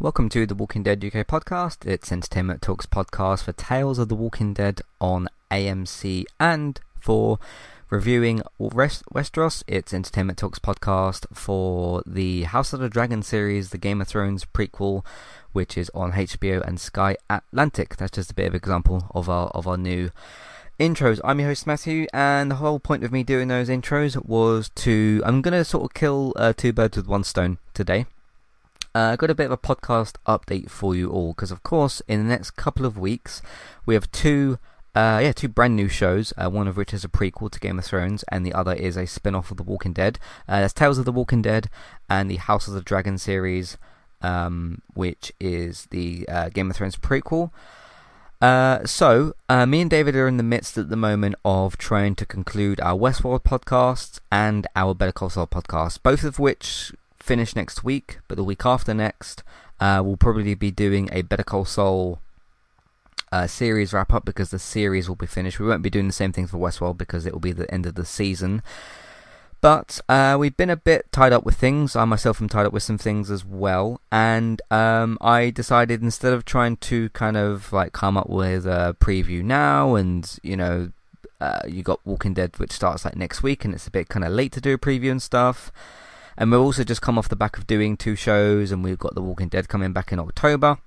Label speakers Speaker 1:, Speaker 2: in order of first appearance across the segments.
Speaker 1: Welcome to the Walking Dead UK podcast. It's Entertainment Talks podcast for Tales of the Walking Dead on AMC and for reviewing Westeros. It's Entertainment Talks podcast for the House of the Dragon series, the Game of Thrones prequel, which is on HBO and Sky Atlantic. That's just a bit of example of our of our new intros. I'm your host Matthew, and the whole point of me doing those intros was to I'm gonna sort of kill uh, two birds with one stone today. Uh, I got a bit of a podcast update for you all because, of course, in the next couple of weeks, we have two, uh, yeah, two brand new shows. Uh, one of which is a prequel to Game of Thrones, and the other is a spin-off of The Walking Dead. Uh, that's Tales of the Walking Dead and the House of the Dragon series, um, which is the uh, Game of Thrones prequel. Uh, so, uh, me and David are in the midst at the moment of trying to conclude our Westworld podcast and our Better Call Saul podcast, both of which finish next week, but the week after next, uh, we'll probably be doing a Better Call Saul uh, series wrap up because the series will be finished. We won't be doing the same thing for Westworld because it will be the end of the season. But uh, we've been a bit tied up with things. I myself am tied up with some things as well, and um, I decided instead of trying to kind of like come up with a preview now, and you know, uh, you got Walking Dead which starts like next week, and it's a bit kind of late to do a preview and stuff. And we've also just come off the back of doing two shows, and we've got The Walking Dead coming back in October.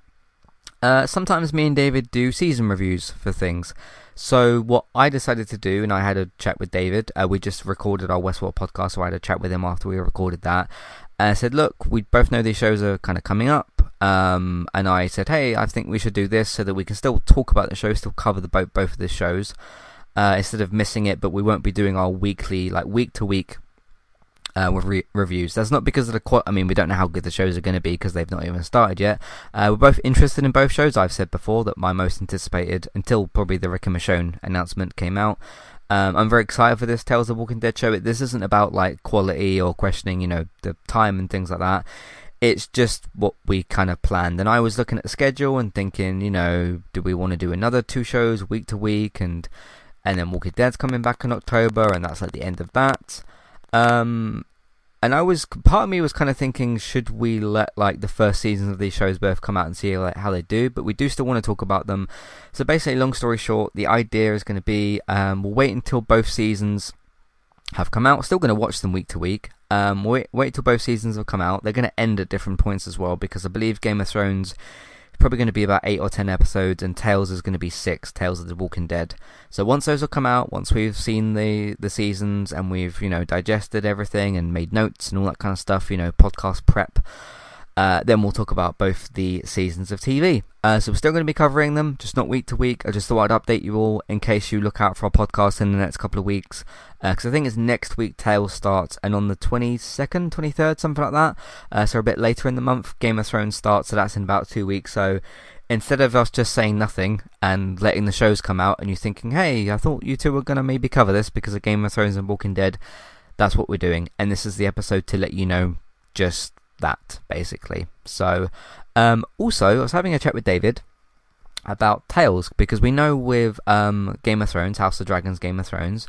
Speaker 1: Uh, sometimes me and David do season reviews for things. So what I decided to do, and I had a chat with David. Uh, we just recorded our Westworld podcast, so I had a chat with him after we recorded that. And I said, "Look, we both know these shows are kind of coming up." Um, and I said, "Hey, I think we should do this so that we can still talk about the show, still cover the both both of the shows, uh, instead of missing it. But we won't be doing our weekly, like week to week uh, with re- reviews. That's not because of the qual. I mean, we don't know how good the shows are going to be because they've not even started yet. Uh, we're both interested in both shows. I've said before that my most anticipated, until probably the Rick and Michonne announcement came out. Um, I'm very excited for this Tales of Walking Dead show. This isn't about like quality or questioning, you know, the time and things like that. It's just what we kind of planned. And I was looking at the schedule and thinking, you know, do we want to do another two shows week to week and and then Walking Dead's coming back in October and that's like the end of that. Um, and I was part of me was kind of thinking, should we let like the first seasons of these shows both come out and see like how they do? But we do still want to talk about them. So basically, long story short, the idea is going to be um, we'll wait until both seasons have come out. Still going to watch them week to week. Um, wait, wait till both seasons have come out. They're going to end at different points as well because I believe Game of Thrones probably going to be about eight or ten episodes, and Tales is going to be six. Tales of the Walking Dead. So once those have come out, once we've seen the the seasons and we've you know digested everything and made notes and all that kind of stuff, you know, podcast prep. Uh, then we'll talk about both the seasons of TV. Uh, so we're still going to be covering them, just not week to week. I just thought I'd update you all in case you look out for our podcast in the next couple of weeks. Because uh, I think it's next week Tales starts, and on the 22nd, 23rd, something like that. Uh, so a bit later in the month, Game of Thrones starts, so that's in about two weeks. So instead of us just saying nothing and letting the shows come out, and you thinking, hey, I thought you two were going to maybe cover this because of Game of Thrones and Walking Dead, that's what we're doing. And this is the episode to let you know just that basically. So, um, also, I was having a chat with David about Tales because we know with um, Game of Thrones, House of Dragons, Game of Thrones,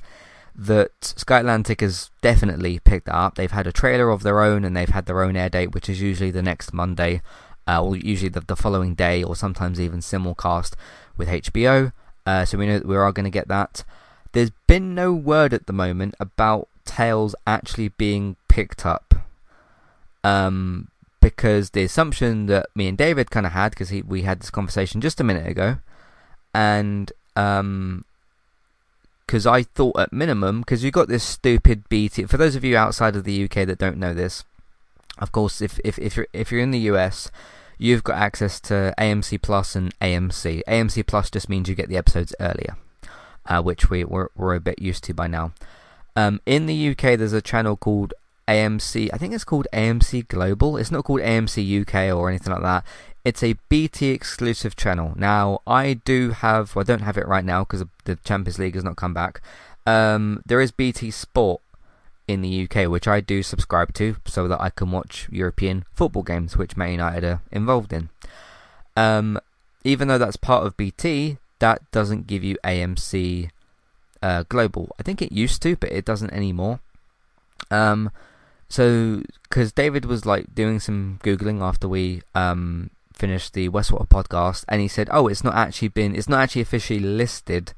Speaker 1: that Sky Atlantic has definitely picked up. They've had a trailer of their own and they've had their own air date, which is usually the next Monday, uh, or usually the, the following day, or sometimes even simulcast with HBO. Uh, so we know that we are going to get that. There's been no word at the moment about Tales actually being picked up um, because the assumption that me and David kind of had, because we had this conversation just a minute ago, and um, because I thought at minimum, because you got this stupid BT. For those of you outside of the UK that don't know this, of course, if if if you're if you're in the US, you've got access to AMC Plus and AMC. AMC Plus just means you get the episodes earlier, uh, which we we're, we're a bit used to by now. Um, in the UK, there's a channel called AMC. I think it's called AMC Global. It's not called AMC UK or anything like that. It's a BT exclusive channel. Now, I do have, well, I don't have it right now because the Champions League has not come back. Um, there is BT Sport in the UK, which I do subscribe to so that I can watch European football games, which Man United are involved in. Um, even though that's part of BT, that doesn't give you AMC uh, Global. I think it used to, but it doesn't anymore. Um, so because David was like doing some googling after we um finished the Westworld podcast, and he said, "Oh, it's not actually been, it's not actually officially listed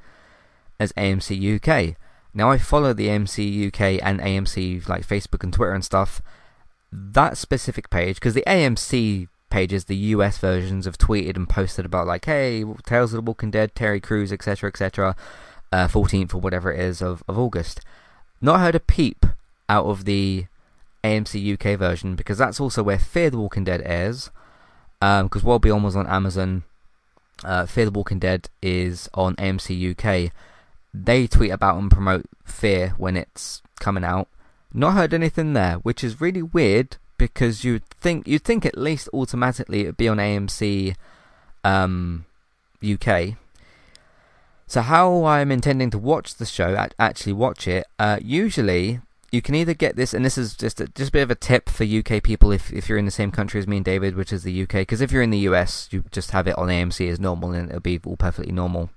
Speaker 1: as AMC UK." Now I follow the AMC UK and AMC like Facebook and Twitter and stuff. That specific page, because the AMC pages, the US versions, have tweeted and posted about like, "Hey, Tales of the Walking Dead, Terry Crews, etc., etc." Uh, 14th or whatever it is of, of August. Not heard a peep out of the AMC UK version because that's also where Fear the Walking Dead airs because um, World Beyond was on Amazon, uh, Fear the Walking Dead is on AMC UK. They tweet about and promote Fear when it's coming out. Not heard anything there, which is really weird because you'd think you'd think at least automatically it'd be on AMC um, UK. So how I'm intending to watch the show, actually watch it, uh, usually you can either get this, and this is just a, just a bit of a tip for UK people if, if you're in the same country as me and David, which is the UK. Because if you're in the US, you just have it on AMC as normal, and it'll be all perfectly normal.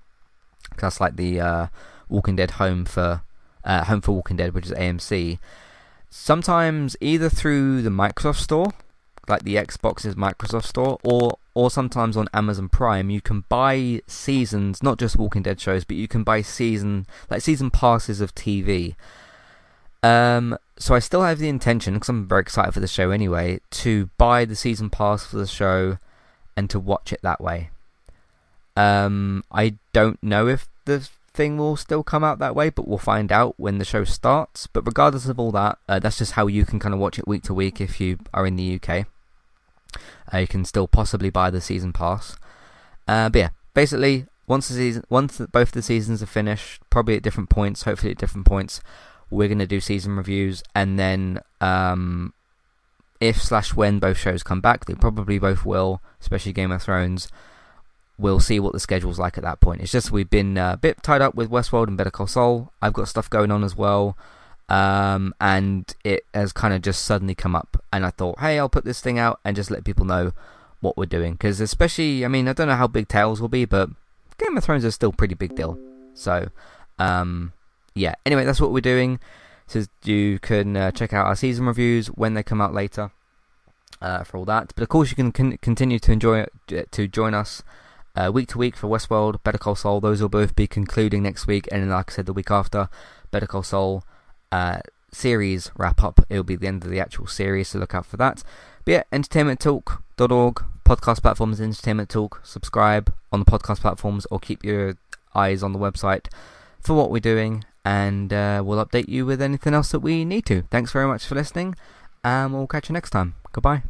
Speaker 1: Cause That's like the uh, Walking Dead home for uh, home for Walking Dead, which is AMC. Sometimes either through the Microsoft Store, like the Xbox's Microsoft Store, or or sometimes on Amazon Prime, you can buy seasons, not just Walking Dead shows, but you can buy season like season passes of TV. Um, so I still have the intention, because I'm very excited for the show anyway, to buy the season pass for the show and to watch it that way. Um, I don't know if the thing will still come out that way, but we'll find out when the show starts. But regardless of all that, uh, that's just how you can kind of watch it week to week if you are in the UK. Uh, you can still possibly buy the season pass. Uh, but yeah, basically, once the season, once both the seasons are finished, probably at different points, hopefully at different points, we're going to do season reviews, and then um, if slash when both shows come back, they probably both will, especially Game of Thrones. We'll see what the schedule's like at that point. It's just we've been uh, a bit tied up with Westworld and Better Call Saul. I've got stuff going on as well, um, and it has kind of just suddenly come up. And I thought, hey, I'll put this thing out and just let people know what we're doing. Because especially, I mean, I don't know how big Tales will be, but Game of Thrones is still pretty big deal. So, um, yeah, anyway, that's what we're doing. So you can uh, check out our season reviews when they come out later uh, for all that. But of course, you can con- continue to enjoy uh, to join us uh, week to week for Westworld, Better Call Saul. Those will both be concluding next week, and like I said, the week after, Better Call Saul uh, series wrap up. It'll be the end of the actual series, so look out for that. But yeah, entertainmenttalk.org, podcast platforms, Entertainment Talk. Subscribe on the podcast platforms, or keep your eyes on the website for what we're doing and uh, we'll update you with anything else that we need to. Thanks very much for listening, and we'll catch you next time. Goodbye.